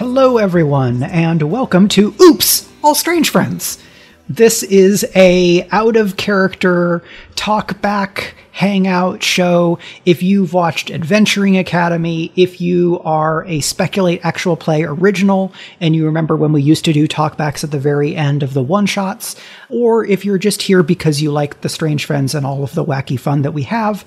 Hello, everyone, and welcome to Oops, All Strange Friends. This is a out of character talk back hangout show. If you've watched Adventuring Academy, if you are a Speculate Actual Play original, and you remember when we used to do talkbacks at the very end of the one shots, or if you're just here because you like the Strange Friends and all of the wacky fun that we have,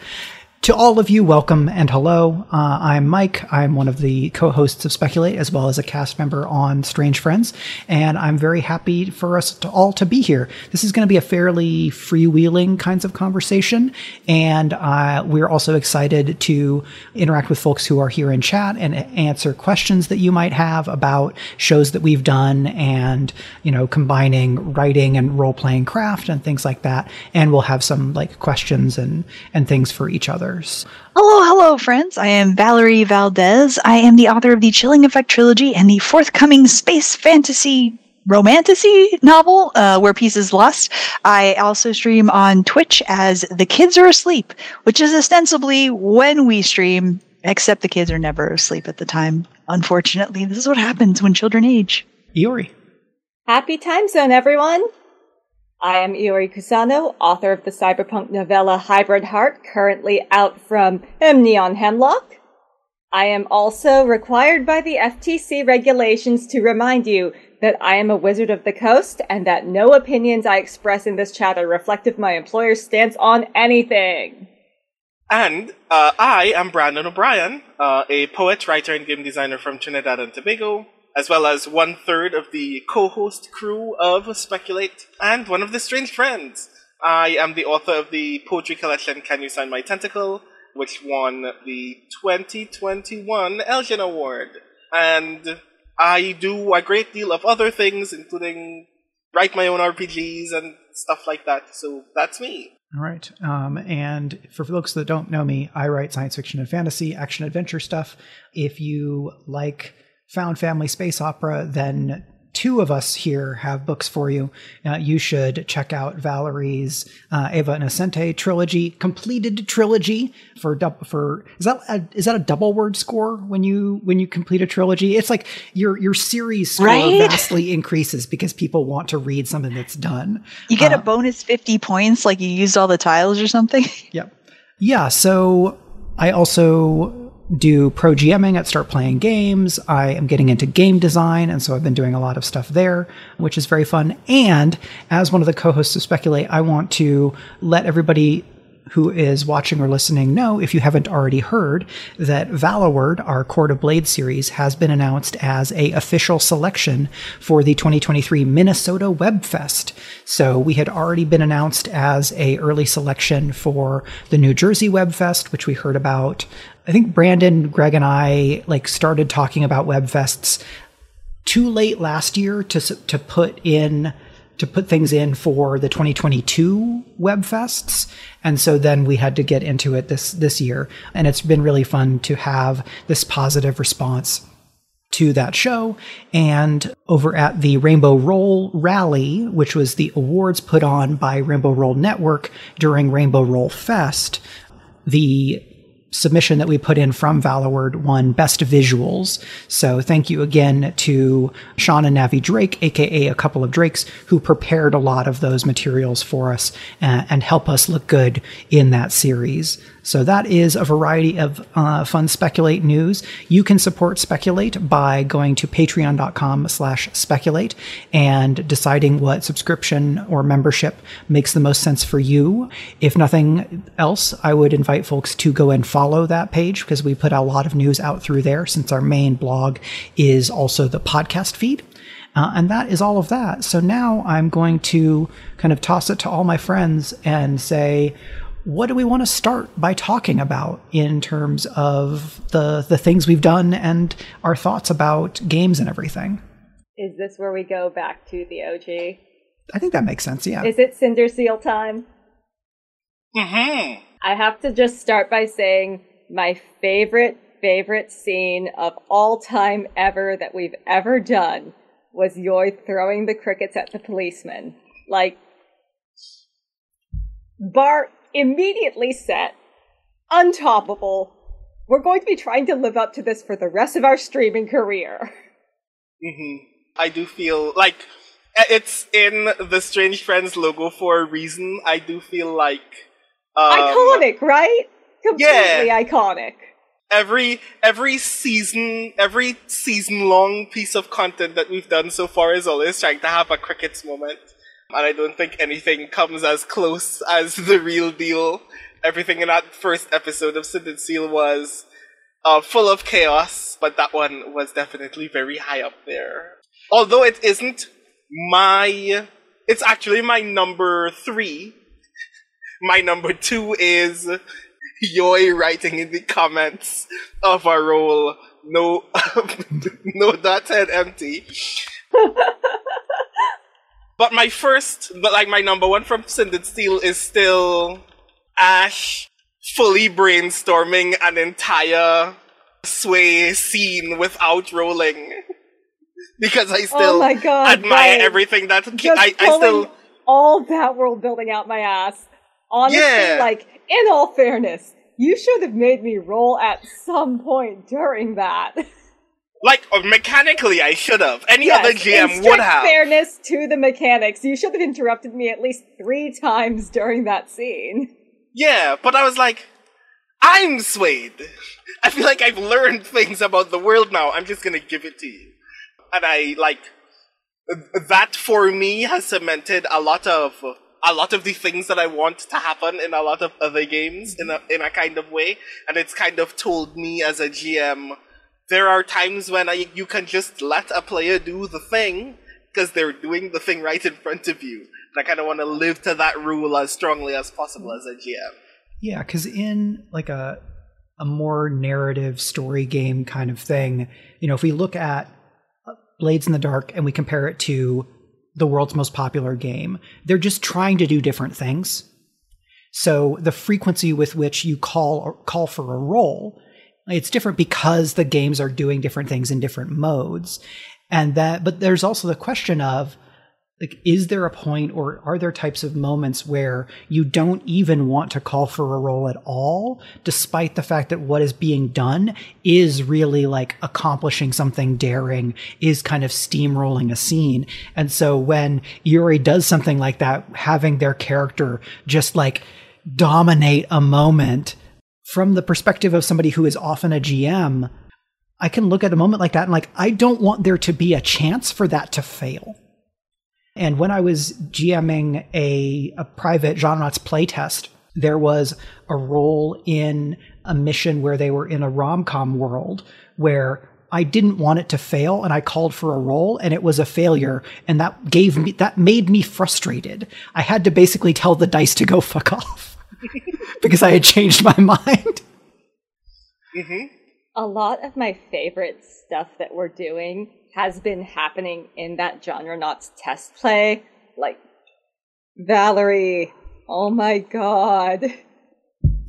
to all of you, welcome and hello. Uh, I'm Mike. I'm one of the co-hosts of Speculate, as well as a cast member on Strange Friends, and I'm very happy for us to all to be here. This is going to be a fairly freewheeling kinds of conversation, and uh, we're also excited to interact with folks who are here in chat and answer questions that you might have about shows that we've done, and you know, combining writing and role-playing craft and things like that. And we'll have some like questions and and things for each other. Hello, hello, friends. I am Valerie Valdes. I am the author of the Chilling Effect trilogy and the forthcoming space fantasy romantasy novel, uh, Where Peace is Lost. I also stream on Twitch as The Kids Are Asleep, which is ostensibly when we stream, except the kids are never asleep at the time. Unfortunately, this is what happens when children age. Yuri. Happy time zone, everyone! I am Iori Kusano, author of the cyberpunk novella Hybrid Heart, currently out from M. Neon Hemlock. I am also required by the FTC regulations to remind you that I am a wizard of the coast and that no opinions I express in this chat are reflective of my employer's stance on anything. And uh, I am Brandon O'Brien, uh, a poet, writer, and game designer from Trinidad and Tobago as well as one third of the co host crew of Speculate, and one of the strange friends. I am the author of the poetry collection Can You Sign My Tentacle, which won the 2021 Elgin Award. And I do a great deal of other things, including write my own RPGs and stuff like that. So that's me. All right. Um, and for folks that don't know me, I write science fiction and fantasy, action adventure stuff. If you like found family space opera, then two of us here have books for you. Uh, you should check out Valerie's uh, Eva Innocente trilogy, completed trilogy for for is that a, is that a double word score when you when you complete a trilogy? It's like your your series score right? vastly increases because people want to read something that's done. You get uh, a bonus fifty points, like you used all the tiles or something. Yep. Yeah. So I also do pro GMing at Start Playing Games. I am getting into game design, and so I've been doing a lot of stuff there, which is very fun. And as one of the co hosts of Speculate, I want to let everybody who is watching or listening know, if you haven't already heard, that Valloward, our Court of Blade series, has been announced as a official selection for the 2023 Minnesota Webfest. So we had already been announced as a early selection for the New Jersey Webfest, which we heard about. I think Brandon, Greg, and I like started talking about Webfests too late last year to to put in to put things in for the 2022 web fests and so then we had to get into it this this year. And it's been really fun to have this positive response to that show. And over at the Rainbow Roll rally which was the awards put on by Rainbow Roll Network during Rainbow Roll Fest the submission that we put in from Valloward won Best Visuals. So thank you again to Sean and Navi Drake, aka a couple of Drakes, who prepared a lot of those materials for us and, and help us look good in that series. So that is a variety of uh, fun speculate news. You can support speculate by going to patreon.com slash speculate and deciding what subscription or membership makes the most sense for you. If nothing else, I would invite folks to go and follow that page because we put a lot of news out through there since our main blog is also the podcast feed. Uh, and that is all of that. So now I'm going to kind of toss it to all my friends and say, what do we want to start by talking about in terms of the the things we've done and our thoughts about games and everything? Is this where we go back to the OG? I think that makes sense. Yeah. Is it Cindered Seal time? hmm I have to just start by saying my favorite favorite scene of all time ever that we've ever done was Yoy throwing the crickets at the policeman. Like Bart immediately set, untoppable. We're going to be trying to live up to this for the rest of our streaming career. hmm I do feel like it's in the Strange Friends logo for a reason. I do feel like um, iconic, right? Completely Yeah. iconic. every every season every season long piece of content that we've done so far is always trying to have a crickets moment and i don't think anything comes as close as the real deal. Everything in that first episode of Cindered Seal was uh, full of chaos but that one was definitely very high up there. Although it isn't my it's actually my number three. My number two is Yoi writing in the comments of our role, no, no dot head empty. but my first, but like my number one from Cindered Seal is still Ash fully brainstorming an entire sway scene without rolling. because I oh still oh my god! admire right. everything that I, I still all that world building out my ass. Honestly, Yeah. like in all fairness, you should have made me roll at some point during that. like mechanically I should have. Any Yes, other GM would have. fairness to the mechanics, you should have interrupted me at least three times during that scene. Yeah, but I was like, I'm swayed. I feel like I've learned things about the world now. I'm just gonna give it to you. And I like that for me has cemented a lot of a lot of the things that I want to happen in a lot of other games in a in a kind of way. And it's kind of told me as a GM, there are times when I, you can just let a player do the thing because they're doing the thing right in front of you. And I kind of want to live to that rule as strongly as possible as a GM. Yeah, because in like a a more narrative story game kind of thing, you know, if we look at uh, Blades in the Dark and we compare it to the world's most popular game, they're just trying to do different things. So the frequency with which you call call for a roll, it's different because the games are doing different things in different modes. And that but there's also the question of like is there a point or are there types of moments where you don't even want to call for a roll at all despite the fact that what is being done is really like accomplishing something daring is kind of steamrolling a scene and so when yuri does something like that having their character just like dominate a moment from the perspective of somebody who is often a gm i can look at a moment like that and like i don't want there to be a chance for that to fail and when I was GMing a, a private Genrenauts playtest, there was a role in a mission where they were in a rom-com world where I didn't want it to fail and I called for a roll and it was a failure and that gave me that made me frustrated. I had to basically tell the dice to go fuck off because I had changed my mind. Mm-hmm. A lot of my favorite stuff that we're doing has been happening in that Genrenauts test play. Like Valerie, oh my god.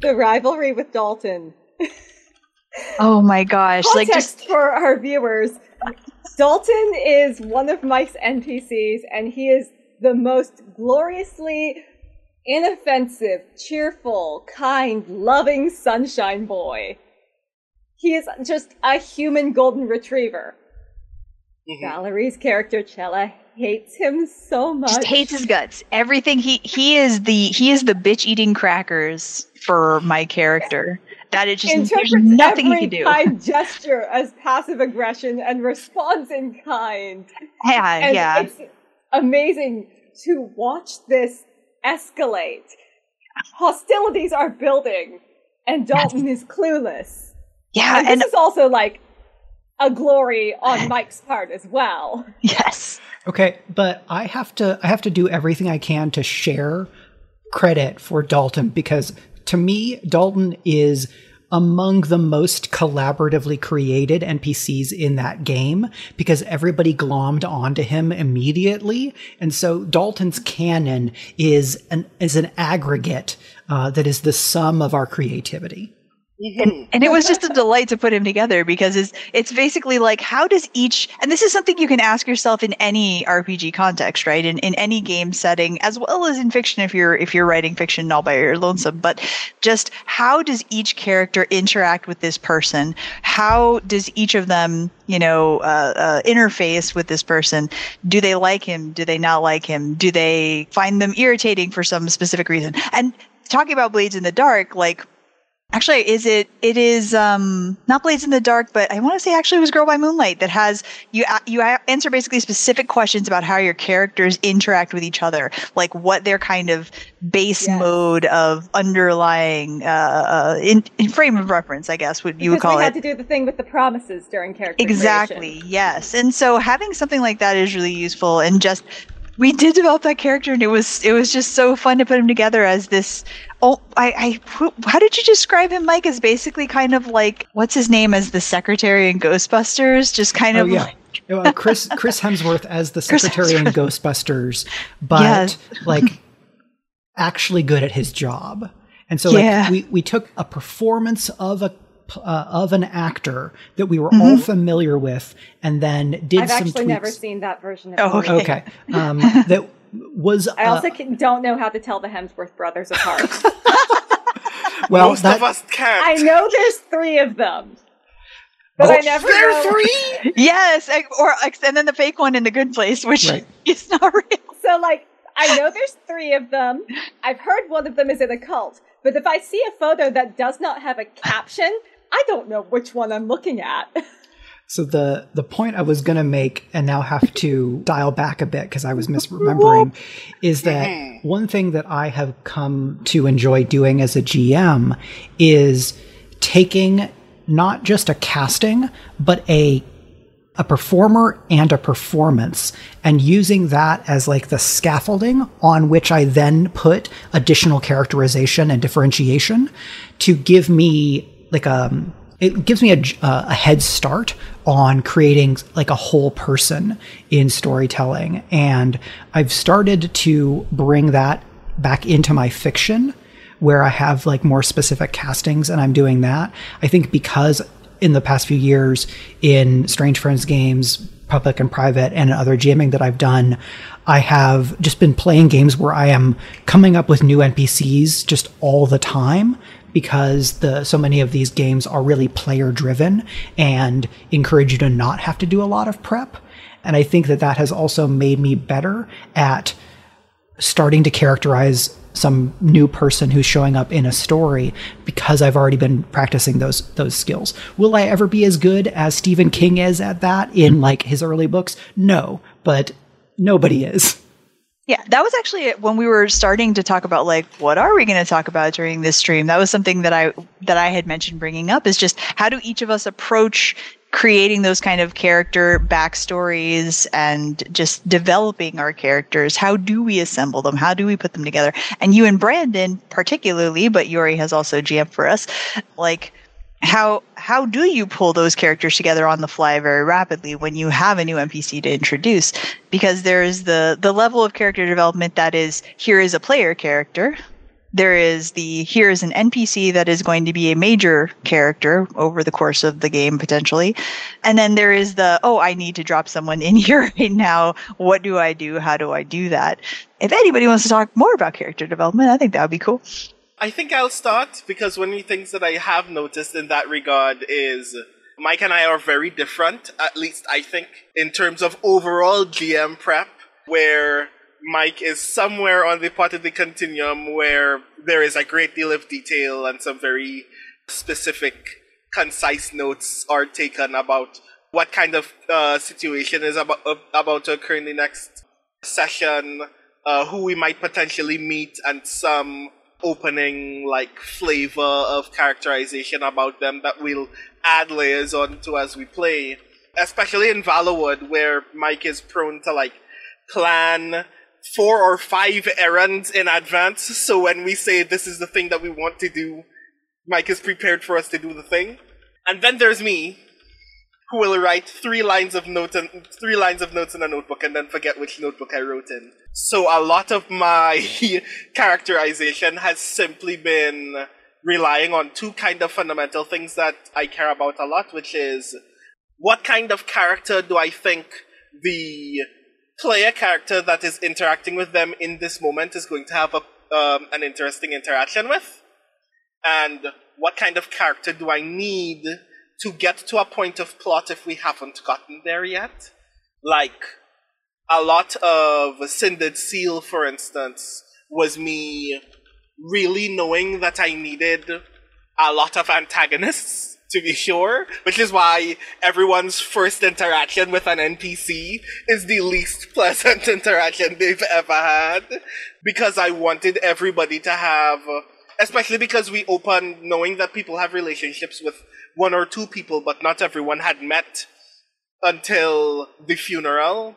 The rivalry with Dalton. Oh my gosh! Like just for our viewers. Dalton is one of Mike's NPCs, and he is the most gloriously inoffensive, cheerful, kind, loving sunshine boy. He is just a human golden retriever. Mm-hmm. Valerie's character Chella hates him so much. just hates his guts. Everything he he is the he is the bitch eating crackers for my character. That is just there's nothing every he can do. kind gesture as passive aggression and responds in kind. Yeah, And yeah. it's amazing to watch this escalate. Hostilities are building, and Dalton is clueless. Yeah, And and this is also like a glory on Mike's part as well. yes. Okay, but I have to I have to do everything I can to share credit for Dalton because to me Dalton is among the most collaboratively created NPCs in that game because everybody glommed onto him immediately, and so Dalton's canon is an is an aggregate uh, that is the sum of our creativity. Mhm. and it was just a delight to put him together because it's it's basically like how does each and this is something you can ask yourself in any RPG context, right? In in any game setting, as well as in fiction if you're if you're writing fiction all by your lonesome. But just how does each character interact with this person? How does each of them, you know, uh, uh, interface with this person? Do they like him? Do they not like him? Do they find them irritating for some specific reason? And talking about Blades in the Dark, like Actually, is it? It is um, not Blades in the Dark, but I want to say actually it was Girl by Moonlight that has you. You answer basically specific questions about how your characters interact with each other, like what their kind of base Yes. mode of underlying uh, uh, in, in frame of reference, I guess would you would call we it. had to do the thing with the promises during character Exactly. creation. Yes. And so having something like that is really useful and just we did develop that character and it was it was just so fun to put him together as this oh I, I how did you describe him Mike as basically kind of like what's his name as the secretary in Ghostbusters just kind Oh of yeah, like- Uh, Chris Chris Hemsworth as the secretary in Ghostbusters, but Yes. like actually good at his job. And so like Yeah. we we took a performance of a uh, of an actor that we were Mm-hmm. all familiar with, and then did I've some actually tweaks. never seen that version of Oh, the movie. Okay, um, that was I also uh, can, don't know how to tell the Hemsworth brothers apart. well Most that of us can't. I know there's three of them, but I never there know. are three. yes or and then the fake one in the good place which Right. is not real So, like, I know there's three of them. I've heard one of them is in a cult, but if I see a photo that does not have a caption, I don't know which one I'm looking at. So the the point I was going to make and now have to dial back a bit because I was misremembering is that one thing that I have come to enjoy doing as a GM is taking not just a casting but a a performer and a performance and using that as like the scaffolding on which I then put additional characterization and differentiation to give me like a it gives me a, uh, a head start on creating like a whole person in storytelling and I've started to bring that back into my fiction where I have like more specific castings and I'm doing that. I think because in the past few years in Strange Friends games, public and private, and other jamming that I've done, I have just been playing games where I am coming up with new NPCs just all the time because the so many of these games are really player driven and encourage you to not have to do a lot of prep. And I think that that has also made me better at starting to characterize some new person who's showing up in a story because I've already been practicing those those skills. Will I ever be as good as Stephen King is at that in like his early books? No, but nobody is. Yeah, that was actually when we were starting to talk about like what are we going to talk about during this stream. That was something that I that I had mentioned bringing up is just how do each of us approach creating those kind of character backstories and just developing our characters. How do we assemble them? How do we put them together? And you and Brandon particularly, but Yuri has also GM for us, like how how do you pull those characters together on the fly very rapidly when you have a new NPC to introduce? Because there's the the level of character development that is here is a player character. There is the here is an NPC that is going to be a major character over the course of the game potentially. And then there is the oh I need to drop someone in here right now. What do I do? How do I do that? If anybody wants to talk more about character development, I think that would be cool. I think I'll start because one of the things that I have noticed in that regard is Mike and I are very different, at least I think, in terms of overall GM prep, where Mike is somewhere on the part of the continuum where there is a great deal of detail and some very specific, concise notes are taken about what kind of uh, situation is about, about to occur in the next session, uh, who we might potentially meet, and some opening like flavor of characterization about them that we'll add layers onto as we play. Especially in Valloward, where Mike is prone to like plan four or five errands in advance. So when we say this is the thing that we want to do, Mike is prepared for us to do the thing. And then there's me, who will write three lines of notes and three lines of notes in a notebook and then forget which notebook I wrote in. So a lot of my characterization has simply been relying on two kind of fundamental things that I care about a lot, which is what kind of character do I think the player character that is interacting with them in this moment is going to have a, um, an interesting interaction with? And what kind of character do I need to get to a point of plot if we haven't gotten there yet? Like, a lot of Cindered Seal, for instance, was me really knowing that I needed a lot of antagonists, to be sure, which is why everyone's first interaction with an NPC is the least pleasant interaction they've ever had, because I wanted everybody to have, especially because we open knowing that people have relationships with one or two people, but not everyone had met until the funeral.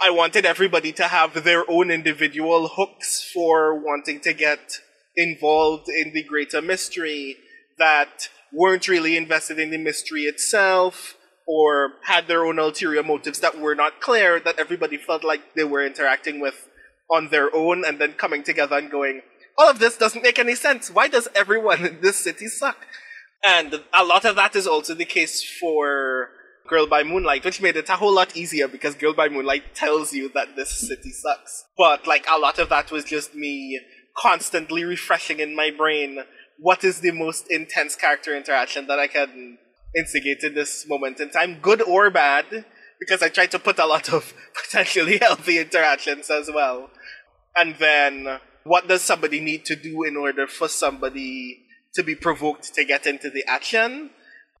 I wanted everybody to have their own individual hooks for wanting to get involved in the greater mystery that weren't really invested in the mystery itself or had their own ulterior motives that were not clear that everybody felt like they were interacting with on their own and then coming together and going, all of this doesn't make any sense. Why does everyone in this city suck? And a lot of that is also the case for Girl by Moonlight, which made it a whole lot easier because Girl by Moonlight tells you that this city sucks. But like a lot of that was just me constantly refreshing in my brain what is the most intense character interaction that I can instigate in this moment in time, good or bad, because I tried to put a lot of potentially healthy interactions as well. And then what does somebody need to do in order for somebody to be provoked to get into the action?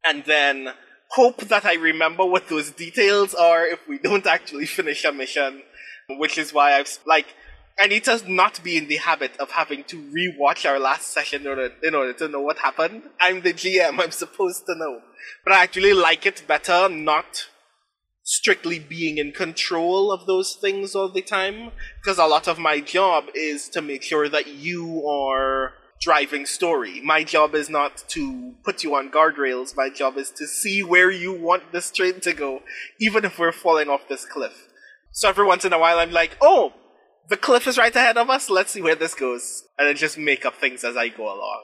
And then hope that I remember what those details are if we don't actually finish a mission, which is why I've like I need to not be in the habit of having to rewatch our last session in order, in order to know what happened. I'm the GM, I'm supposed to know. But I actually like it better not strictly being in control of those things all the time, because a lot of my job is to make sure that you are driving story. My job is not to put you on guardrails, my job is to see where you want this train to go, even if we're falling off this cliff. So every once in a while I'm like, oh, the cliff is right ahead of us, let's see where this goes. And then just make up things as I go along.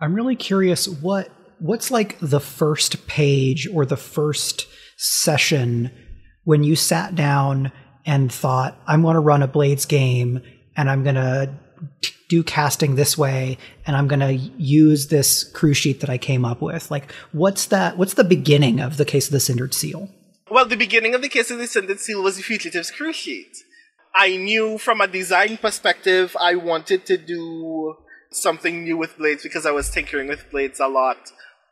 I'm really curious what what's like the first page or the first session when you sat down and thought, I'm going to run a Blades game and I'm going to do casting this way and I'm going to use this crew sheet that I came up with. Like what's that what's the beginning of the case of the Cindered Seal? Well, the beginning of the case of the Cindered Seal was the Fugitive's crew sheet. I knew from a design perspective I wanted to do something new with Blades because I was tinkering with Blades a lot.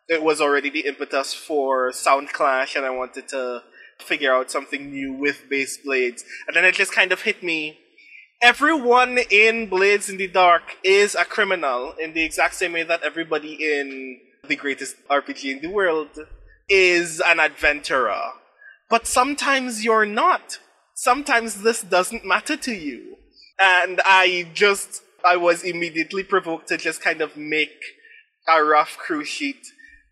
It was already the impetus for Sound Clash and I wanted to figure out something new with base blades. And then it just kind of hit me everyone in Blades in the Dark is a criminal in the exact same way that everybody in the greatest RPG in the world is an adventurer. But sometimes you're not. Sometimes this doesn't matter to you. And I just, I was immediately provoked to just kind of make a rough crew sheet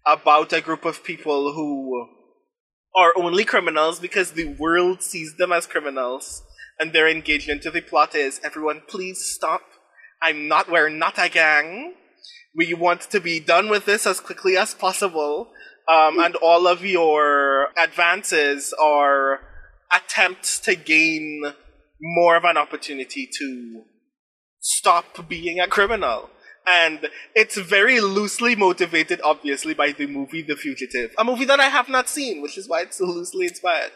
about a group of people who are only criminals because the world sees them as criminals and their engagement to the plot is everyone please stop. I'm not we're not a gang. We want to be done with this as quickly as possible. Um, and all of your advances are attempts to gain more of an opportunity to stop being a criminal. And it's very loosely motivated obviously by the movie the fugitive a movie that i have not seen which is why it's so loosely inspired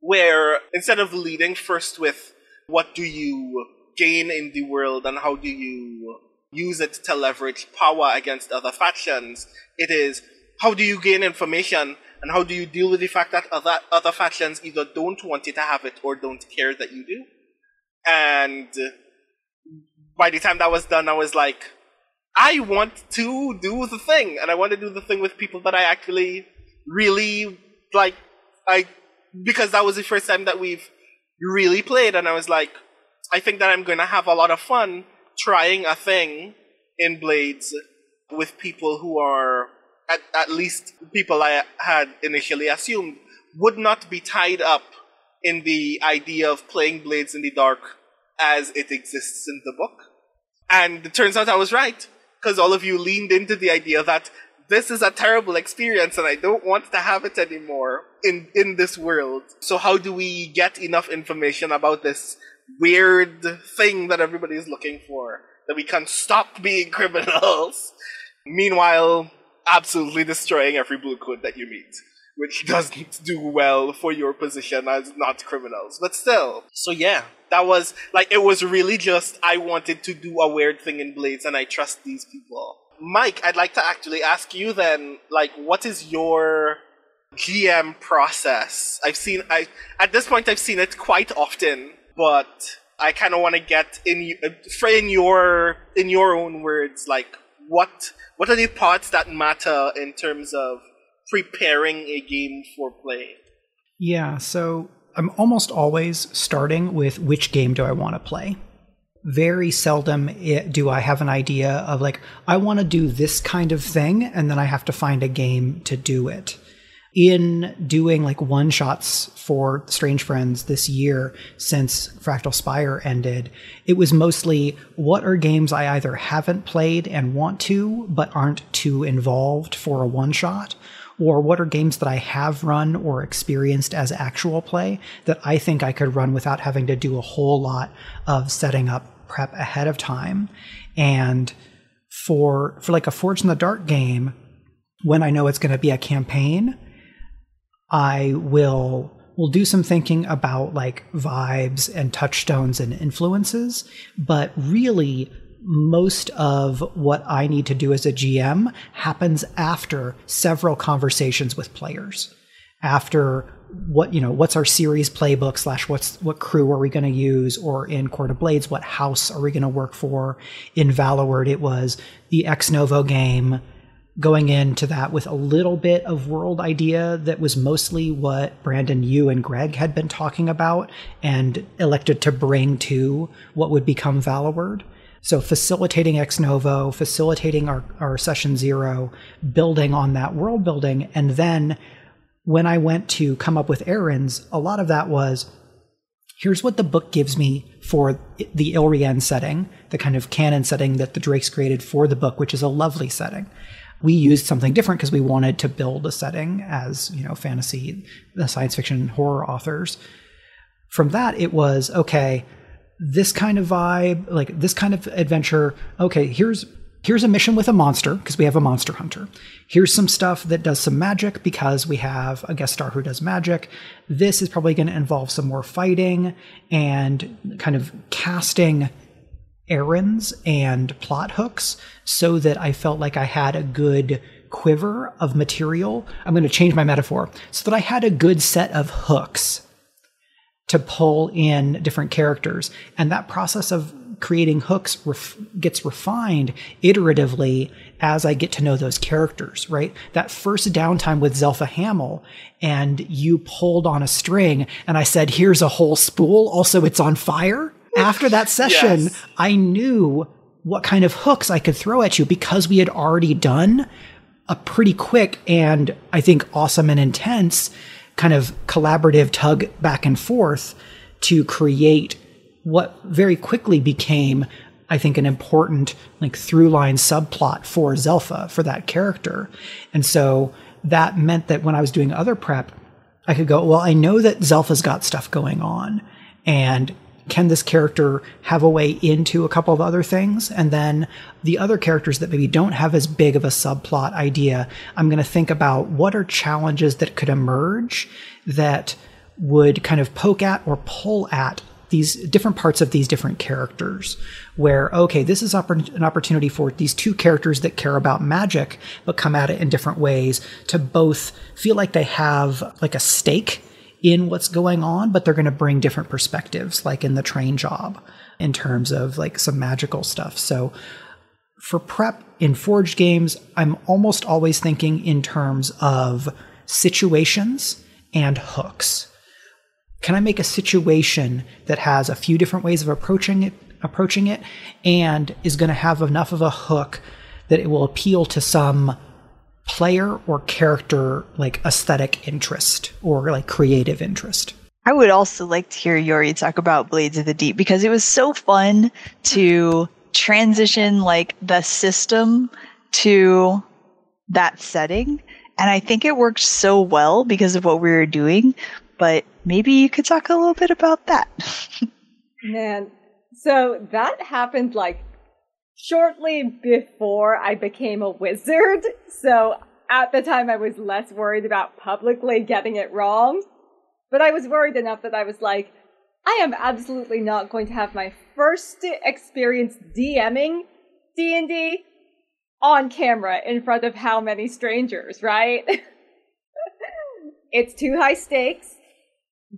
where instead of leading first with what do you gain in the world and how do you use it to leverage power against other factions, it is how do you gain information and how do you deal with the fact that other other factions either don't want you to have it or don't care that you do. And by the time that was done, I was like, I want to do the thing, and I want to do the thing with people that I actually really like. I because that was the first time that we've really played, and I was like, I think that I'm going to have a lot of fun trying a thing in Blades with people who are at, at least people I had initially assumed would not be tied up in the idea of playing Blades in the Dark as it exists in the book. And it turns out I was right. because all of you leaned into the idea that this is a terrible experience and I don't want to have it anymore in, in this world. So how do we get enough information about this weird thing that everybody is looking for that we can stop being criminals? Meanwhile, absolutely destroying every bluecoat that you meet which doesn't do well for your position as not criminals. But still. So yeah, that was like it was really just I wanted to do a weird thing in Blades and I trust these people. Mike, I'd like to actually ask you then, like, what is your GM process? I've seen I at this point I've seen it quite often, but I kind of want to get in in your in your own words, like what what are the parts that matter in terms of preparing a game for play? Yeah, so I'm almost always starting with which game do I want to play. Very seldom eh, do I have an idea of like, I want to do this kind of thing, and then I have to find a game to do it. In doing like one shots for Strange Friends this year since Fractal Spire ended, it was mostly what are games I either haven't played and want to, but aren't too involved for a one shot, or what are games that I have run or experienced as actual play that I think I could run without having to do a whole lot of setting up prep ahead of time. And for for like a Forge in the Dark game, when I know it's going to be a campaign, I will will do some thinking about like vibes and touchstones and influences, but really most of what I need to do as a GM happens after several conversations with players. After what you know, what's our series playbook slash what's what crew are we going to use, or in Court of Blades, what house are we going to work for? In Valloward, it was the ex novo game. Going into that with a little bit of world idea that was mostly what Brandon, you, and Greg had been talking about and elected to bring to what would become Valloward. So facilitating ex novo, facilitating our, our session zero, building on that world building. And then when I went to come up with errands, a lot of that was here's what the book gives me for the Ilrian setting, the kind of canon setting that the Drakes created for the book, which is a lovely setting. We used something different because we wanted to build a setting as, you know, fantasy, science fiction, horror authors. From that, it was okay, this kind of vibe, like this kind of adventure. Okay, here's here's a mission with a monster because we have a monster hunter. Here's some stuff that does some magic because we have a guest star who does magic. This is probably going to involve some more fighting and kind of casting errands and plot hooks so that I felt like I had a good quiver of material. I'm going to change my metaphor so that I had a good set of hooks to pull in different characters. And that process of creating hooks ref- gets refined iteratively as I get to know those characters, right? That first downtime with Zelpha Hamill and you pulled on a string and I said, here's a whole spool. Also, it's on fire. After that session, yes. I knew what kind of hooks I could throw at you because we had already done a pretty quick and I think awesome and intense kind of collaborative tug back and forth to create what very quickly became I think an important like through line subplot for Zelpha for that character. And so that meant that when I was doing other prep, I could go, well, I know that Zelpha's got stuff going on and can this character have a way into a couple of other things? And then the other characters that maybe don't have as big of a subplot idea, I'm going to think about what are challenges that could emerge that would kind of poke at or pull at these different parts of these different characters where okay this is an opportunity for these two characters that care about magic but come at it in different ways to both feel like they have like a stake in what's going on, but they're going to bring different perspectives, like in the train job, in terms of like some magical stuff. So for prep in Forge games, I'm almost always thinking in terms of situations and hooks. Can I make a situation that has a few different ways of approaching it, approaching it, and is going to have enough of a hook that it will appeal to some player or character like aesthetic interest or like creative interest. I would also like to hear Yori talk about Blades of the Deep because it was so fun to transition like the system to that setting. And I think it worked so well because of what we were doing. But maybe you could talk a little bit about that. Man, so that happened like shortly before I became a wizard. So at the time, I was less worried about publicly getting it wrong. But I was worried enough that I was like, I am absolutely not going to have my first experience DMing D&D on camera in front of how many strangers, right? it's too high stakes.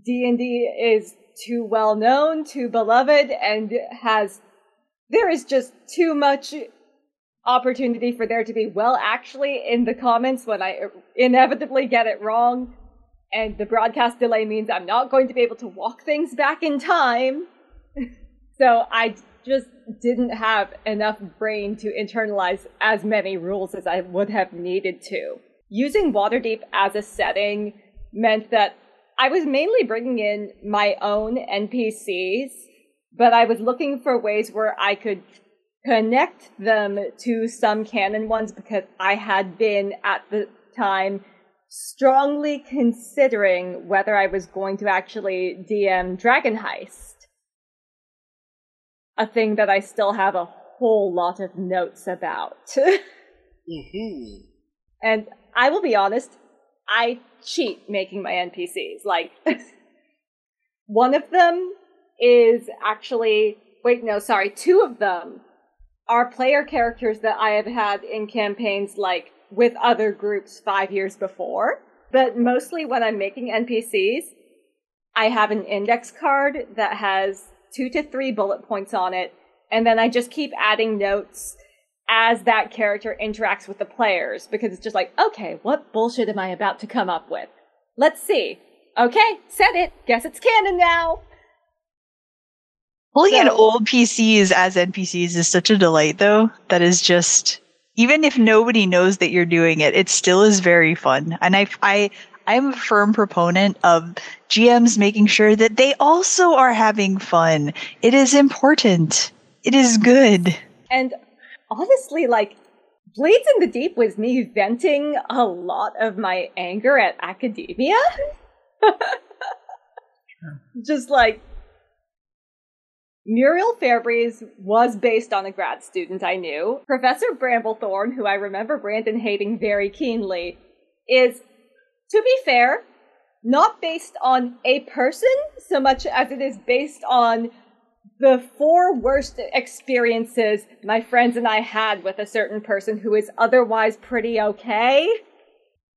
D&D is too well known, too beloved, and has there is just too much opportunity for there to be well actually in the comments when I inevitably get it wrong and the broadcast delay means I'm not going to be able to walk things back in time. so I just didn't have enough brain to internalize as many rules as I would have needed to. Using Waterdeep as a setting meant that I was mainly bringing in my own NPCs, but I was looking for ways where I could connect them to some canon ones because I had been at the time strongly considering whether I was going to actually DM Dragon Heist. A thing that I still have a whole lot of notes about. mm-hmm. And I will be honest, I cheat making my NPCs. Like, one of them is actually, wait, no, sorry, two of them are player characters that I have had in campaigns like with other groups five years before. But mostly when I'm making NPCs, I have an index card that has two to three bullet points on it, and then I just keep adding notes as that character interacts with the players because it's just like, okay, what bullshit am I about to come up with? Let's see. Okay, said it. Guess it's canon now. Pulling so, in old PCs as NPCs is such a delight, though. That is just even if nobody knows that you're doing it, it still is very fun. And I, I, I'm a firm proponent of GMs making sure that they also are having fun. It is important. It is good. And honestly, like, Blades in the Deep was me venting a lot of my anger at academia. Just like, Muriel Fairbreeze was based on a grad student I knew. Professor Bramblethorn, who I remember Brandon hating very keenly, is, to be fair, not based on a person so much as it is based on the four worst experiences my friends and I had with a certain person who is otherwise pretty okay.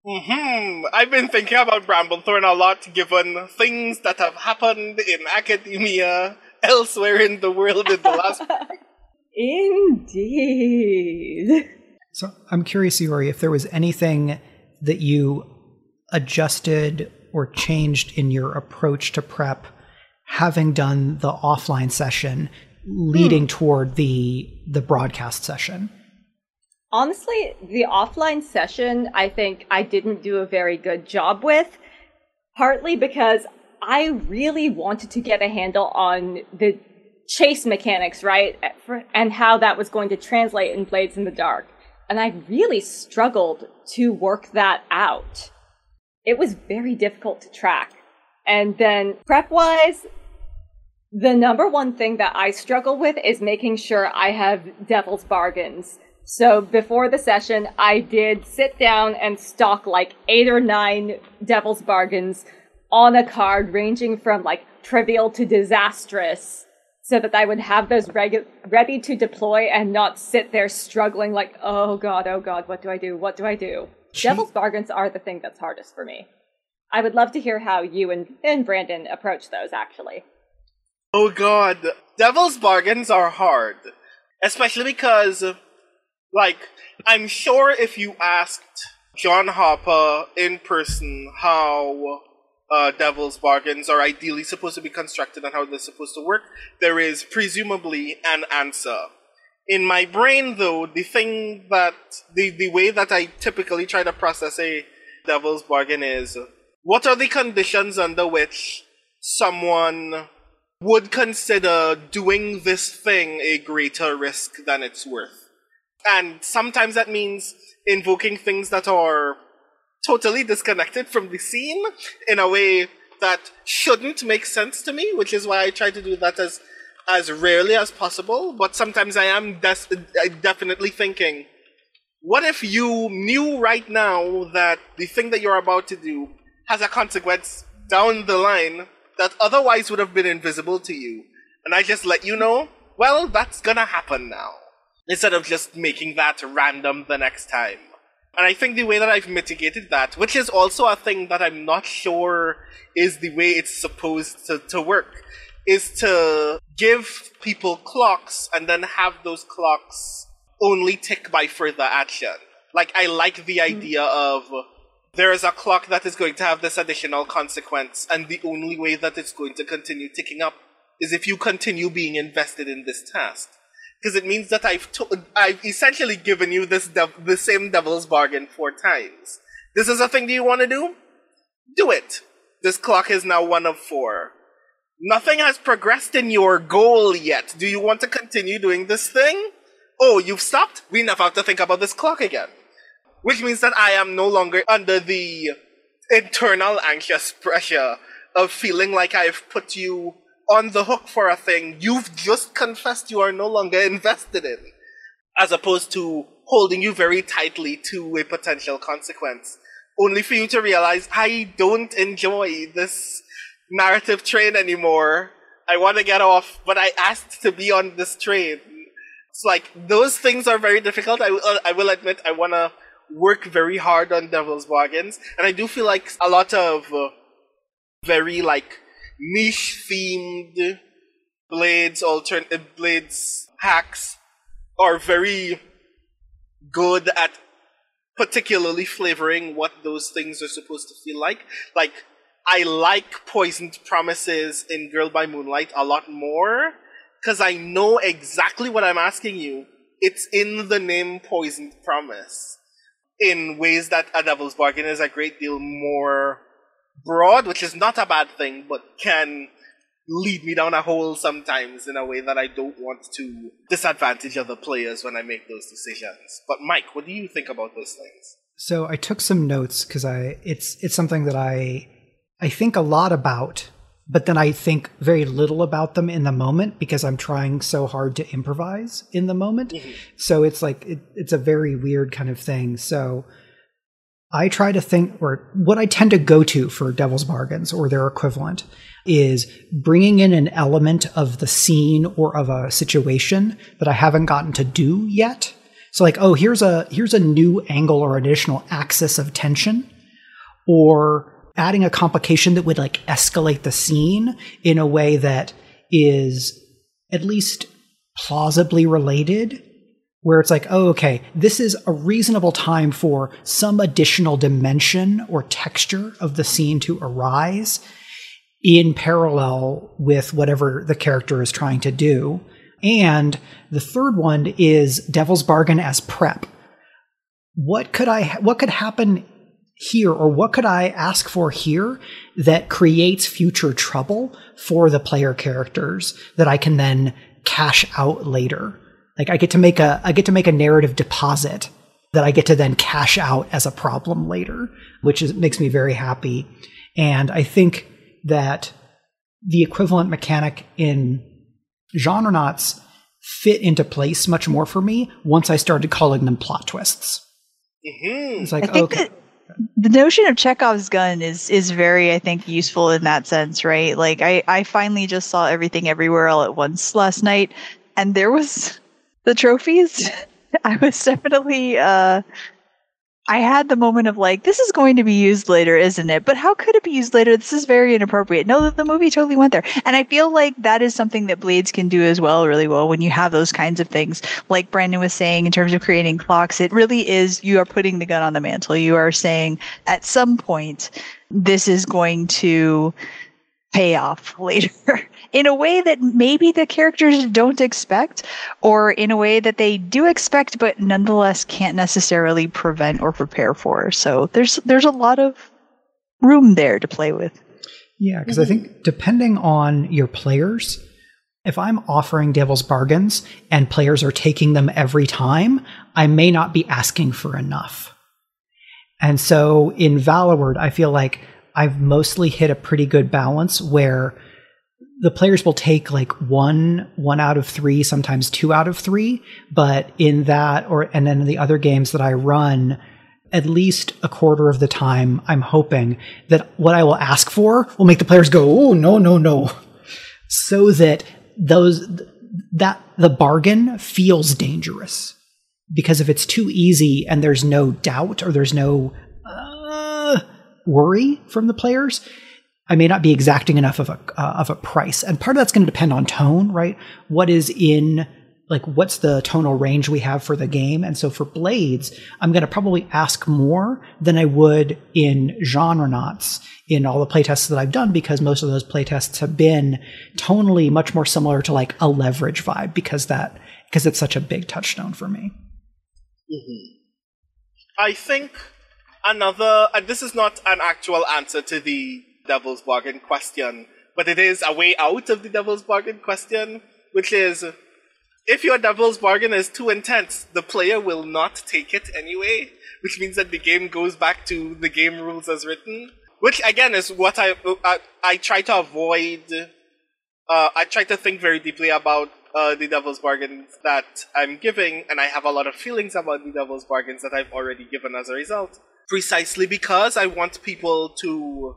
Hmm. I've been thinking about Bramblethorn a lot, given things that have happened in academia elsewhere in the world in the last. Indeed. So I'm curious, Yuri, if there was anything that you adjusted or changed in your approach to prep, having done the offline session, leading hmm. toward the the broadcast session. Honestly, the offline session, I think I didn't do a very good job with, partly because I really wanted to get a handle on the chase mechanics, right? And how that was going to translate in Blades in the Dark. And I really struggled to work that out. It was very difficult to track. And then prep wise, the number one thing that I struggle with is making sure I have devil's bargains. So before the session, I did sit down and stock like eight or nine devil's bargains on a card ranging from like trivial to disastrous so that I would have those regu- ready to deploy and not sit there struggling like, oh god, oh god, what do I do? What do I do? Devil's bargains are the thing that's hardest for me. I would love to hear how you and, and Brandon approach those actually. Oh god, Devil's bargains are hard. Especially because, like, I'm sure if you asked John Harper in person how uh, devil's bargains are ideally supposed to be constructed and how they're supposed to work, there is presumably an answer. In my brain, though, the thing that the, the way that I typically try to process a devil's bargain is what are the conditions under which someone would consider doing this thing a greater risk than it's worth. And sometimes that means invoking things that are totally disconnected from the scene in a way that shouldn't make sense to me, which is why I try to do that as as rarely as possible. But sometimes I am des- definitely thinking, what if you knew right now that the thing that you're about to do has a consequence down the line that otherwise would have been invisible to you, and I just let you know? Well, that's gonna happen now. Instead of just making that random the next time. And I think the way that I've mitigated that, which is also a thing that I'm not sure is the way it's supposed to, to work, is to give people clocks and then have those clocks only tick by further action. Like, I like the hmm. idea of there is a clock that is going to have this additional consequence, and the only way that it's going to continue ticking up is if you continue being invested in this task because it means that I've to- I've essentially given you this the same devil's bargain four times. This is a thing that you want to do? Do it. This clock is now one of four. Nothing has progressed in your goal yet. Do you want to continue doing this thing? Oh, you've stopped? We never have to think about this clock again. Which means that I am no longer under the internal anxious pressure of feeling like I've put you on the hook for a thing you've just confessed you are no longer invested in, as opposed to holding you very tightly to a potential consequence, only for you to realize I don't enjoy this narrative train anymore. I want to get off, but I asked to be on this train. It's like those things are very difficult. I will, I will admit I want to work very hard on Devil's Bargains, and I do feel like a lot of uh, very like niche themed blades alternate uh, blades hacks are very good at particularly flavoring what those things are supposed to feel like. Like i like poisoned promises in girl by moonlight a lot more because i know exactly what i'm asking you. It's in the name poisoned promise in ways that a devil's bargain is a great deal more broad, which is not a bad thing, but can lead me down a hole sometimes in a way that I don't want to disadvantage other players when I make those decisions. But Mike, what do you think about those things? So I took some notes because I it's it's something that I I think a lot about, but then I think very little about them in the moment because I'm trying so hard to improvise in the moment. Mm-hmm. So it's like it, it's a very weird kind of thing. So I try to think, or what I tend to go to for Devil's Bargains or their equivalent is bringing in an element of the scene or of a situation that I haven't gotten to do yet. So like, oh, here's a here's a new angle or additional axis of tension, or adding a complication that would like escalate the scene in a way that is at least plausibly related where it's like, oh, okay, this is a reasonable time for some additional dimension or texture of the scene to arise in parallel with whatever the character is trying to do. And the third one is Devil's Bargain as prep. What could I what could happen here or what could I ask for here that creates future trouble for the player characters that I can then cash out later? Like I get to make a I get to make a narrative deposit that I get to then cash out as a problem later, which is, makes me very happy. And I think that the equivalent mechanic in Genrenauts fit into place much more for me once I started calling them plot twists. Mm-hmm. It's like, I think okay. The notion of Chekhov's gun is is very, I think, useful in that sense, right? Like I, I finally just saw everything everywhere all at once last night, and there was the trophies, I was definitely uh I had the moment of like, this is going to be used later, isn't it? But how could it be used later? This is very inappropriate. No, the movie totally went there. And I feel like that is something that Blades can do as well, really well, when you have those kinds of things. Like Brandon was saying, in terms of creating clocks, it really is, you are putting the gun on the mantle. You are saying, at some point, this is going to pay off later in a way that maybe the characters don't expect or in a way that they do expect but nonetheless can't necessarily prevent or prepare for so there's there's a lot of room there to play with Yeah, because I think depending on your players, if I'm offering devil's bargains and players are taking them every time, I may not be asking for enough. And so in Valloward, I feel like I've mostly hit a pretty good balance where the players will take like one one out of three sometimes two out of three. But in that or and then in the other games that i run at least a quarter of the time i'm hoping that what i will ask for will make the players go oh no no no. So that those that the bargain feels dangerous. Because if it's too easy and there's no doubt or there's no uh, worry from the players I may not be exacting enough of a uh, of a price, and part of that's going to depend on tone, right? What is in like what's the tonal range we have for the game? And so for Blades, I'm going to probably ask more than I would in Genrenauts in all the playtests that I've done because most of those playtests have been tonally much more similar to like a leverage vibe because that because it's such a big touchstone for me. Mm-hmm. I think another, and this is not an actual answer to the devil's bargain question, but it is a way out of the devil's bargain question, which is if your devil's bargain is too intense, the player will not take it anyway, which means that the game goes back to the game rules as written. Which again is what I I, I try to avoid. Uh, I try to think very deeply about uh, the devil's bargains that I'm giving, and I have a lot of feelings about the devil's bargains that I've already given as a result. Precisely because I want people to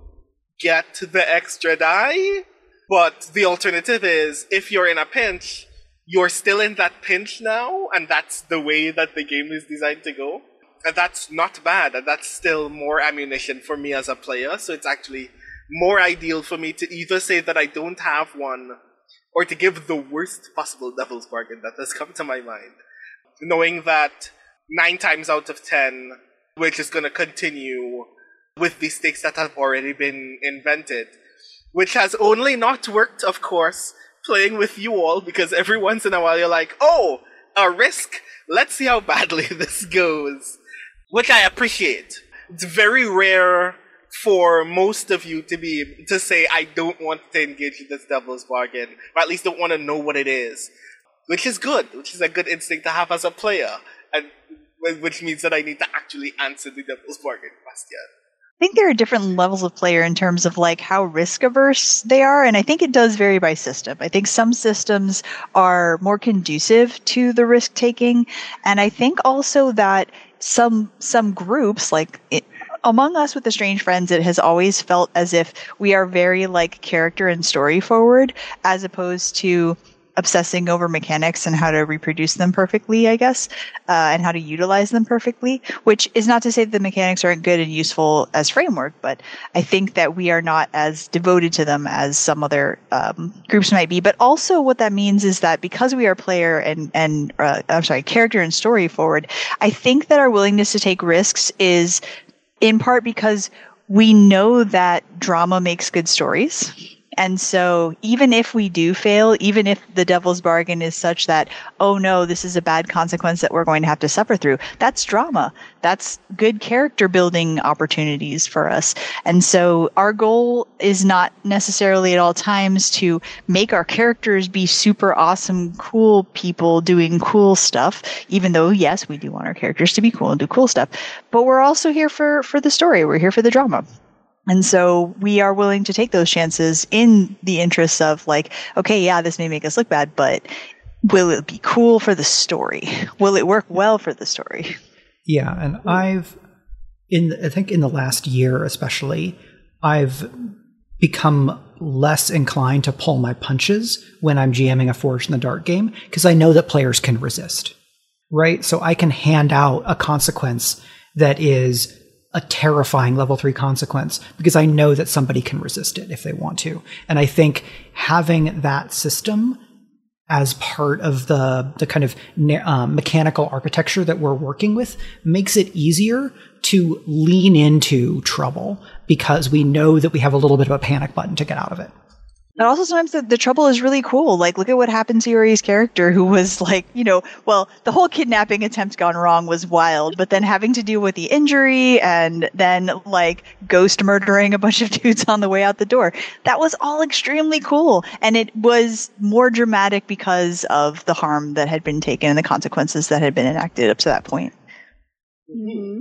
get the extra die. But the alternative is if you're in a pinch, you're still in that pinch now, and that's the way that the game is designed to go. And that's not bad, and that's still more ammunition for me as a player, so it's actually more ideal for me to either say that I don't have one, or to give the worst possible devil's bargain that has come to my mind. Knowing that nine times out of ten, we're just gonna continue with the stakes that have already been invented. Which has only not worked, of course, playing with you all, because every once in a while you're like, oh, a risk? Let's see how badly this goes. Which I appreciate. It's very rare for most of you to be to say I don't want to engage in this devil's bargain, or at least don't want to know what it is. Which is good, which is a good instinct to have as a player. And which means that I need to actually answer the devil's bargain question. I think there are different levels of player in terms of like how risk averse they are. And I think it does vary by system. I think some systems are more conducive to the risk taking. And I think also that some, some groups like it, among us with the strange friends it has always felt as if we are very like character and story forward as opposed to obsessing over mechanics and how to reproduce them perfectly, I guess, uh, and how to utilize them perfectly, which is not to say that the mechanics aren't good and useful as framework, but I think that we are not as devoted to them as some other um, groups might be. But also what that means is that because we are player and, and uh, I'm sorry, character and story forward, I think that our willingness to take risks is in part because we know that drama makes good stories and so even if we do fail, even if the devil's bargain is such that, oh no, this is a bad consequence that we're going to have to suffer through, that's drama. That's good character building opportunities for us. And so our goal is not necessarily at all times to make our characters be super awesome, cool people doing cool stuff, even though, yes, we do want our characters to be cool and do cool stuff. But we're also here for, for the story. We're here for the drama. And so we are willing to take those chances in the interests of like, okay, yeah, this may make us look bad, but will it be cool for the story? Will it work well for the story? Yeah, and I've in I think in the last year especially, I've become less inclined to pull my punches when I'm GMing a Forged in the Dark game because I know that players can resist. Right? So I can hand out a consequence that is a terrifying level three consequence because I know that somebody can resist it if they want to. And I think having that system as part of the the kind of um, mechanical architecture that we're working with makes it easier to lean into trouble because we know that we have a little bit of a panic button to get out of it. But also sometimes the, the trouble is really cool. Like, look at what happened to Yuri's character, who was like, you know, well, the whole kidnapping attempt gone wrong was wild, but then having to deal with the injury and then like ghost murdering a bunch of dudes on the way out the door. That was all extremely cool. And it was more dramatic because of the harm that had been taken and the consequences that had been enacted up to that point. Mm-hmm.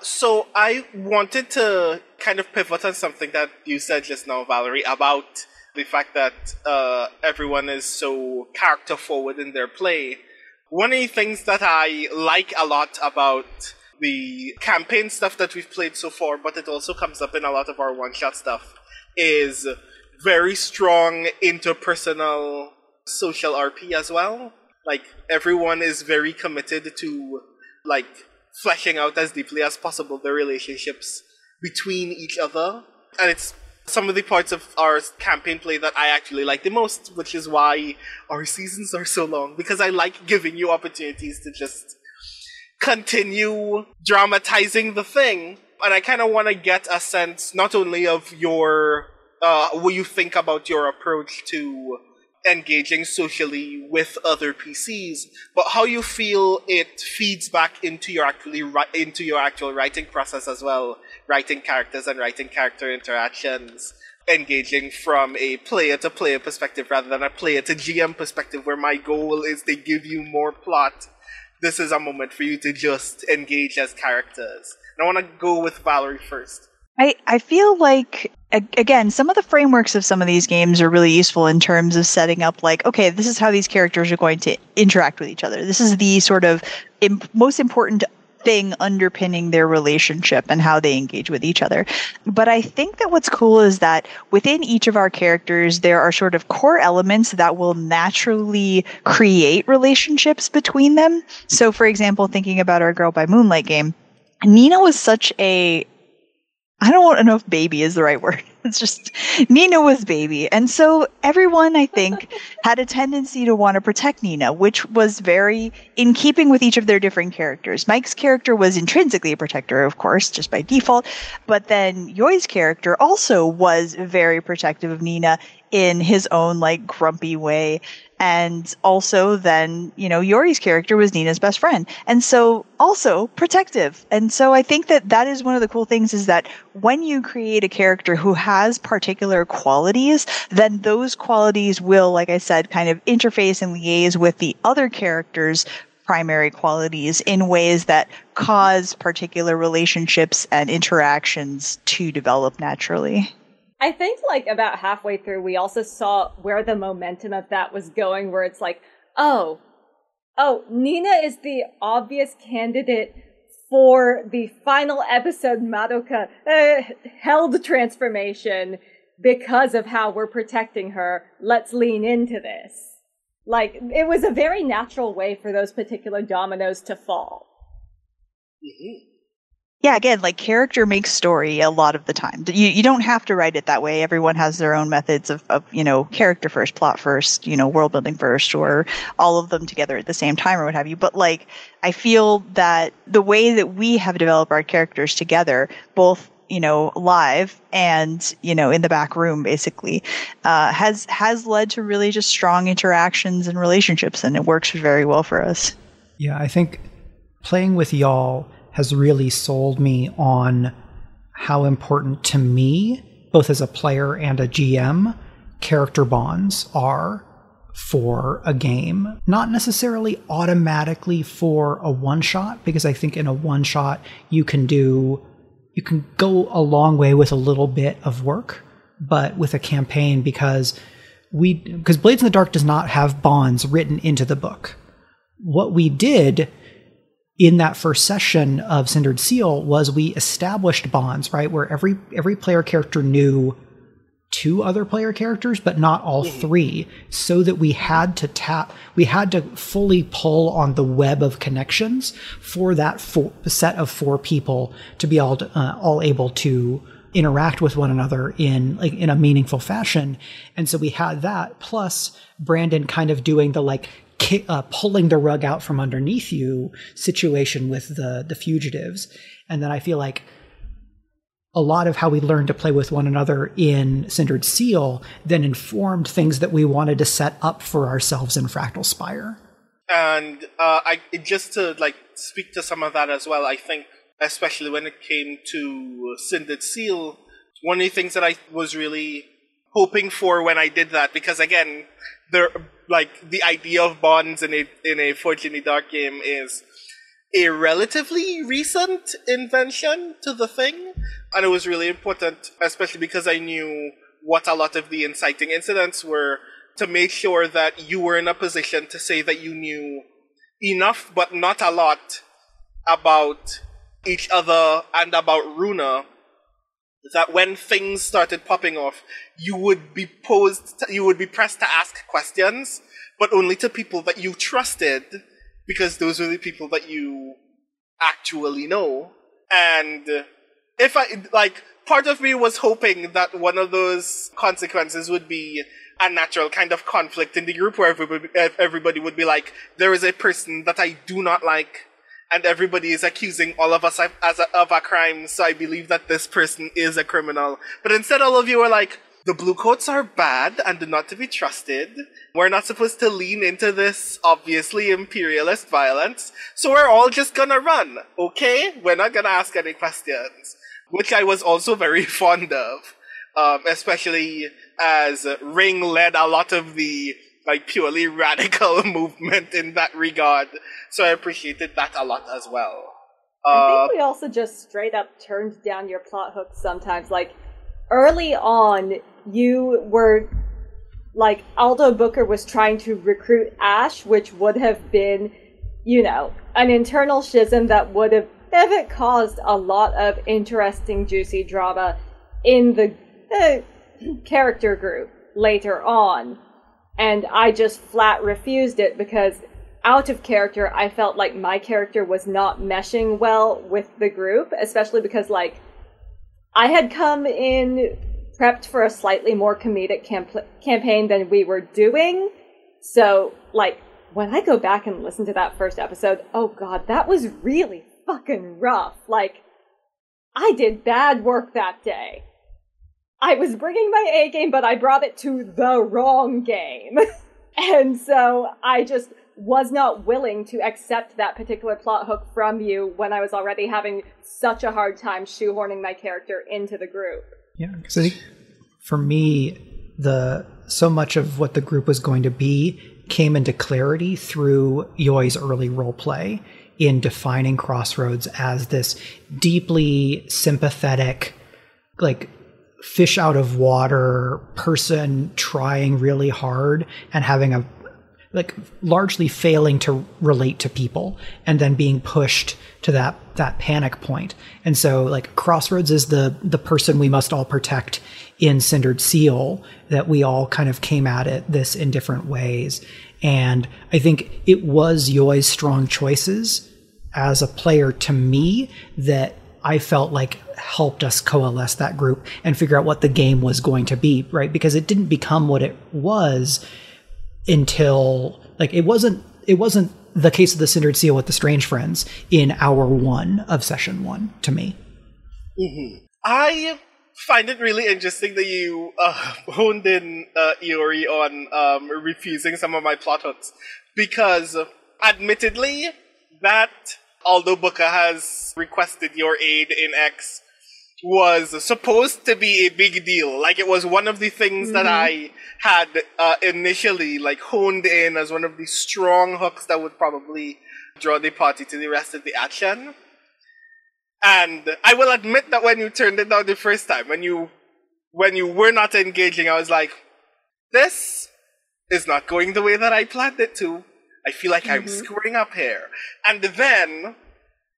So I wanted to kind of pivot on something that you said just now, Valerie, about the fact that uh, everyone is so character forward in their play. One of the things that I like a lot about the campaign stuff that we've played so far, but it also comes up in a lot of our one shot stuff, is very strong interpersonal social RP as well. Like everyone is very committed to like fleshing out as deeply as possible the relationships between each other. And it's some of the parts of our campaign play that I actually like the most, which is why our seasons are so long, because I like giving you opportunities to just continue dramatizing the thing. And I kind of want to get a sense not only of your, uh, what you think about your approach to engaging socially with other PCs, but how you feel it feeds back into your actually into your actual writing process as well, writing characters and writing character interactions, engaging from a player to player perspective rather than a player to GM perspective, where my goal is to give you more plot. This is a moment for you to just engage as characters. And I want to go with Valerie first. I, I feel like again some of the frameworks of some of these games are really useful in terms of setting up like okay this is how these characters are going to interact with each other this is the sort of imp- most important thing underpinning their relationship and how they engage with each other. But I think that what's cool is that within each of our characters, there are sort of core elements that will naturally create relationships between them. So, for example, thinking about our Girl by Moonlight game, Nina was such a I don't want to know if baby is the right word. It's just Nina was baby. And so everyone, I think, had a tendency to want to protect Nina, which was very in keeping with each of their different characters. Mike's character was intrinsically a protector, of course, just by default. But then Yoi's character also was very protective of Nina in his own like grumpy way. And also then, you know, Yori's character was Nina's best friend. And so also protective. And so I think that that is one of the cool things is that when you create a character who has particular qualities, then those qualities will, like I said, kind of interface and liaise with the other characters primary qualities in ways that cause particular relationships and interactions to develop naturally. I think like about halfway through, we also saw where the momentum of that was going, where it's like, oh, oh, Nina is the obvious candidate for the final episode Madoka uh, held transformation because of how we're protecting her. Let's lean into this. Like, it was a very natural way for those particular dominoes to fall. Mm-hmm yeah, again, like character makes story a lot of the time. You you don't have to write it that way. Everyone has their own methods of, of you know character first, plot first, you know world building first, or all of them together at the same time, or what have you. But like, I feel that the way that we have developed our characters together, both you know live and you know in the back room basically uh, has has led to really just strong interactions and relationships and it works very well for us yeah i think playing with y'all has really sold me on how important to me, both as a player and a GM, character bonds are for a game. Not necessarily automatically for a one shot, because I think in a one shot you can do, you can go a long way with a little bit of work, but with a campaign, because we, because Blades in the Dark does not have bonds written into the book. What we did in that first session of Cindered Seal was we established bonds, right? Where every every player character knew two other player characters, but not all three, so that we had to tap, we had to fully pull on the web of connections for that four, set of four people to be all, uh, all able to interact with one another in like in a meaningful fashion. And so we had that plus Brandon kind of doing the like uh, pulling the rug out from underneath you situation with the the fugitives, and then I feel like a lot of how we learned to play with one another in Cindered Seal then informed things that we wanted to set up for ourselves in Fractal Spire. And uh, I just to like speak to some of that as well. I think especially when it came to Cindered Seal, one of the things that I was really hoping for when I did that, because again, there like the idea of bonds in a in a the Dark game is a relatively recent invention to the thing, and it was really important, especially because I knew what a lot of the inciting incidents were to make sure that you were in a position to say that you knew enough but not a lot about each other and about Runa that when things started popping off, you would be posed, to, you would be pressed to ask questions, but only to people that you trusted, because those were the people that you actually know. And if I, like, part of me was hoping that one of those consequences would be a natural kind of conflict in the group where everybody, everybody would be like, there is a person that I do not like and everybody is accusing all of us as a, of a crime, so I believe that this person is a criminal. But instead, all of you are like, the blue coats are bad and not to be trusted. We're not supposed to lean into this obviously imperialist violence, so we're all just gonna run, okay? We're not gonna ask any questions. Which I was also very fond of, um, especially as Ring led a lot of the like purely radical movement in that regard. So I appreciated that a lot as well. Uh, I think Uh, we also just straight up turned down your plot hooks sometimes. Like early on, you were like Aldo Booker was trying to recruit Ash, which would have been, you know, an internal schism that would have have caused a lot of interesting, juicy drama in the, the character group later on. And I just flat refused it because out of character, I felt like my character was not meshing well with the group, especially because, like, I had come in prepped for a slightly more comedic camp- campaign than we were doing. So, like, when I go back and listen to that first episode, oh god, that was really fucking rough. Like, I did bad work that day. I was bringing my A game, but I brought it to the wrong game. and so I just was not willing to accept that particular plot hook from you when I was already having such a hard time shoehorning my character into the group. Yeah, because for me, the so much of what the group was going to be came into clarity through Yoi's early role play in defining Crossroads as this deeply sympathetic, like fish out of water person trying really hard and having a like largely failing to relate to people and then being pushed to that that panic point. And so like crossroads is the the person we must all protect in cindered seal that we all kind of came at it this in different ways. And i think it was yoi's strong choices as a player to me that I felt like helped us coalesce that group and figure out what the game was going to be, right? Because it didn't become what it was until like it wasn't it wasn't the case of the Cindered Seal with the Strange Friends in hour one of session one to me. I find it really interesting that you uh, honed in uh, Iori on um, refusing some of my plot hooks because, admittedly, that Aldo Booker has requested your aid in X was supposed to be a big deal. Like it was one of the things that I had uh, initially like honed in as one of the strong hooks that would probably draw the party to the rest of the action. And I will admit that when you turned it down the first time, when you when you were not engaging, I was like, this is not going the way that I planned it to. I feel like I'm screwing up here. And then,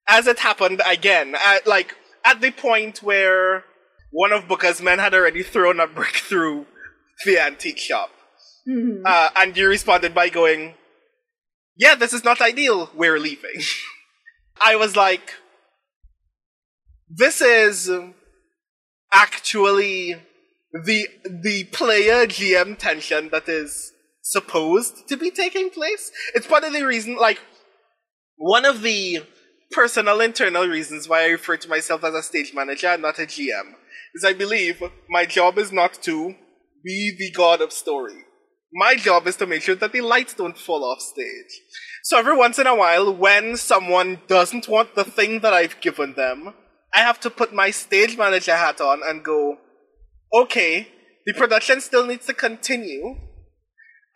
as it happened again, at, like at the point where one of Booker's men had already thrown a brick through the antique shop, uh, and you responded by going, "Yeah, this is not ideal. We're leaving." I was like, "This is actually the the player GM tension that is." supposed to be taking place. It's part of the reason, like, one of the personal internal reasons why I refer to myself as a stage manager and not a GM. Is I believe my job is not to be the god of story. My job is to make sure that the lights don't fall off stage. So every once in a while, when someone doesn't want the thing that I've given them, I have to put my stage manager hat on and go, okay, the production still needs to continue,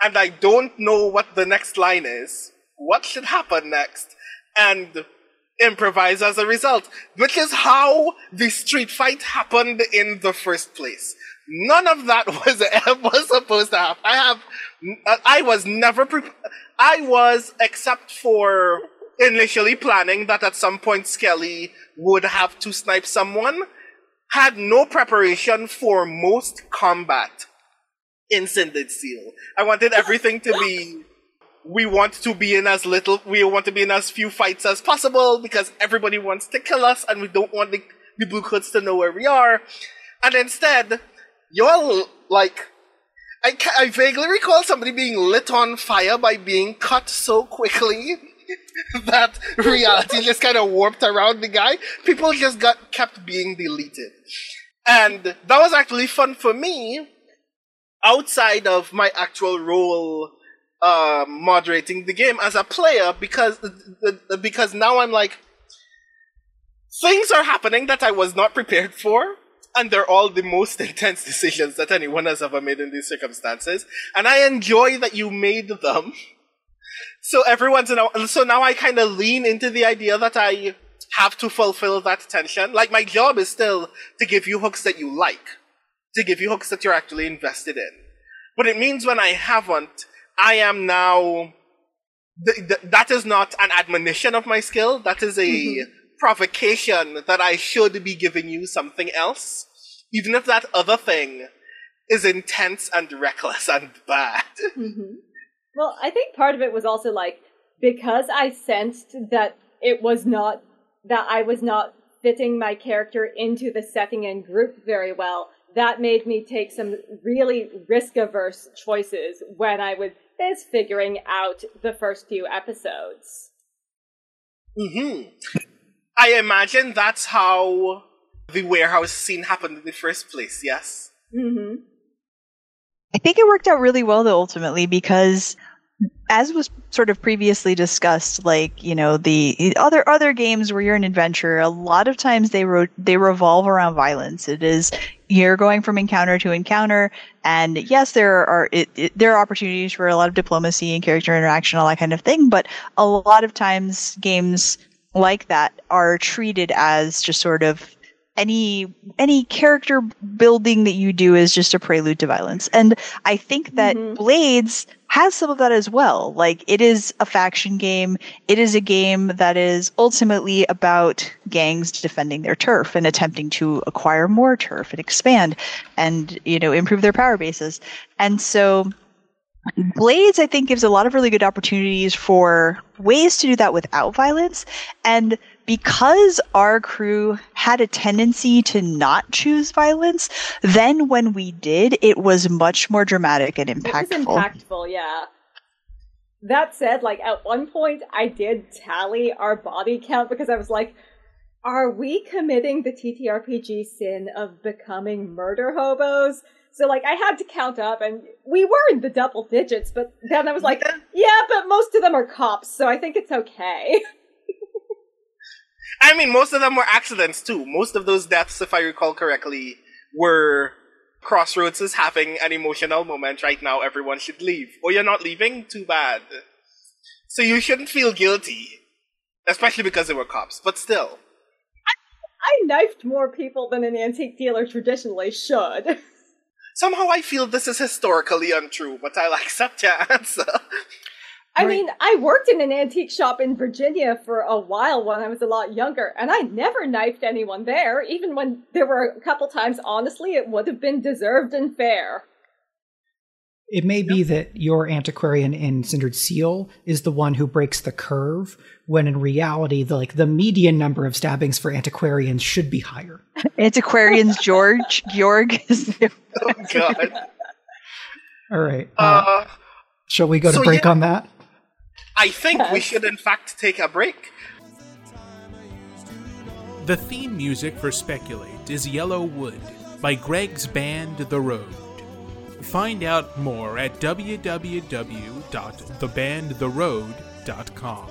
and I don't know what the next line is. What should happen next? And improvise as a result, which is how the street fight happened in the first place. None of that was ever supposed to happen. I have, I was never prepared. I was, except for initially planning that at some point Skelly would have to snipe someone, had no preparation for most combat in Cindered Seal. I wanted everything to be we want to be in as little we want to be in as few fights as possible because everybody wants to kill us and we don't want the, the blue coats to know where we are. And instead, y'all like I, I vaguely recall somebody being lit on fire by being cut so quickly that reality just kind of warped around the guy. People just got kept being deleted. And that was actually fun for me outside of my actual role uh, moderating the game as a player because because now I'm like things are happening that I was not prepared for and they're all the most intense decisions that anyone has ever made in these circumstances and I enjoy that you made them so everyone's in a so now I kind of lean into the idea that I have to fulfill that tension. Like my job is still to give you hooks that you like, to give you hooks that you're actually invested in. But it means when I haven't, I am now. Th- th- that is not an admonition of my skill. That is a mm-hmm. provocation that I should be giving you something else, even if that other thing is intense and reckless and bad. Mm-hmm. Well, I think part of it was also like because I sensed that it was not that I was not fitting my character into the setting and group very well. That made me take some really risk averse choices when I was figuring out the first few episodes. Hmm. I imagine that's how the warehouse scene happened in the first place. Yes. Hmm. I think it worked out really well though ultimately because as was sort of previously discussed like you know the other other games where you're an adventurer a lot of times they ro- they revolve around violence it is you're going from encounter to encounter. And yes there are it, it, there are opportunities for a lot of diplomacy and character interaction all that kind of thing but a lot of times games like that are treated as just sort of any any character building that you do is just a prelude to violence and i think that mm-hmm. blades has some of that as well like it is a faction game it is a game that is ultimately about gangs defending their turf and attempting to acquire more turf and expand and you know improve their power bases and so Blades, I think, gives a lot of really good opportunities for ways to do that without violence. And because our crew had a tendency to not choose violence, then when we did, it was much more dramatic and impactful. It was impactful, yeah. That said, like at one point I did tally our body count because I was like, are we committing the TTRPG sin of becoming murder hobos? So like I had to count up and we were in the double digits, but then I was like, yeah, but most of them are cops, so I think it's okay. I mean, most of them were accidents too. Most of those deaths, if I recall correctly, were Crossroads is having an emotional moment right now. Everyone should leave. Oh, you're not leaving? Too bad. So you shouldn't feel guilty, especially because they were cops. But still, I, I knifed more people than an antique dealer traditionally should. Somehow I feel this is historically untrue, but I'll accept your answer. I right. mean, I worked in an antique shop in Virginia for a while when I was a lot younger, and I never knifed anyone there, even when there were a couple times, honestly, it would have been deserved and fair. It may be that your antiquarian in Cindered Seal is the one who breaks the curve, when in reality, the like the median number of stabbings for antiquarians should be higher. Antiquarians, George, Georg. Is Oh God! All right. Uh, uh, shall we go to so break yeah. on that? I think we should, in fact, take a break. The theme music for Speculate is Yellow Wood by Greg's band The Road. Find out more at www.thebandtheroad.com.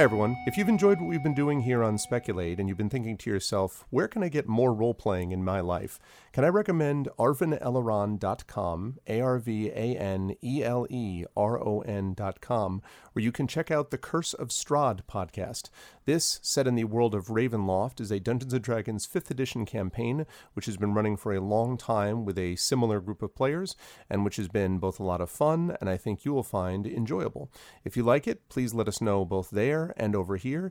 Hi, everyone. If you've enjoyed what we've been doing here on Speculate and you've been thinking to yourself, where can I get more role playing in my life? Can I recommend arvaneleron.com, A R V A N E L E R O N.com, where you can check out the Curse of Strahd podcast. This, set in the world of Ravenloft, is a Dungeons and Dragons 5th edition campaign, which has been running for a long time with a similar group of players, and which has been both a lot of fun and I think you will find enjoyable. If you like it, please let us know both there and over here.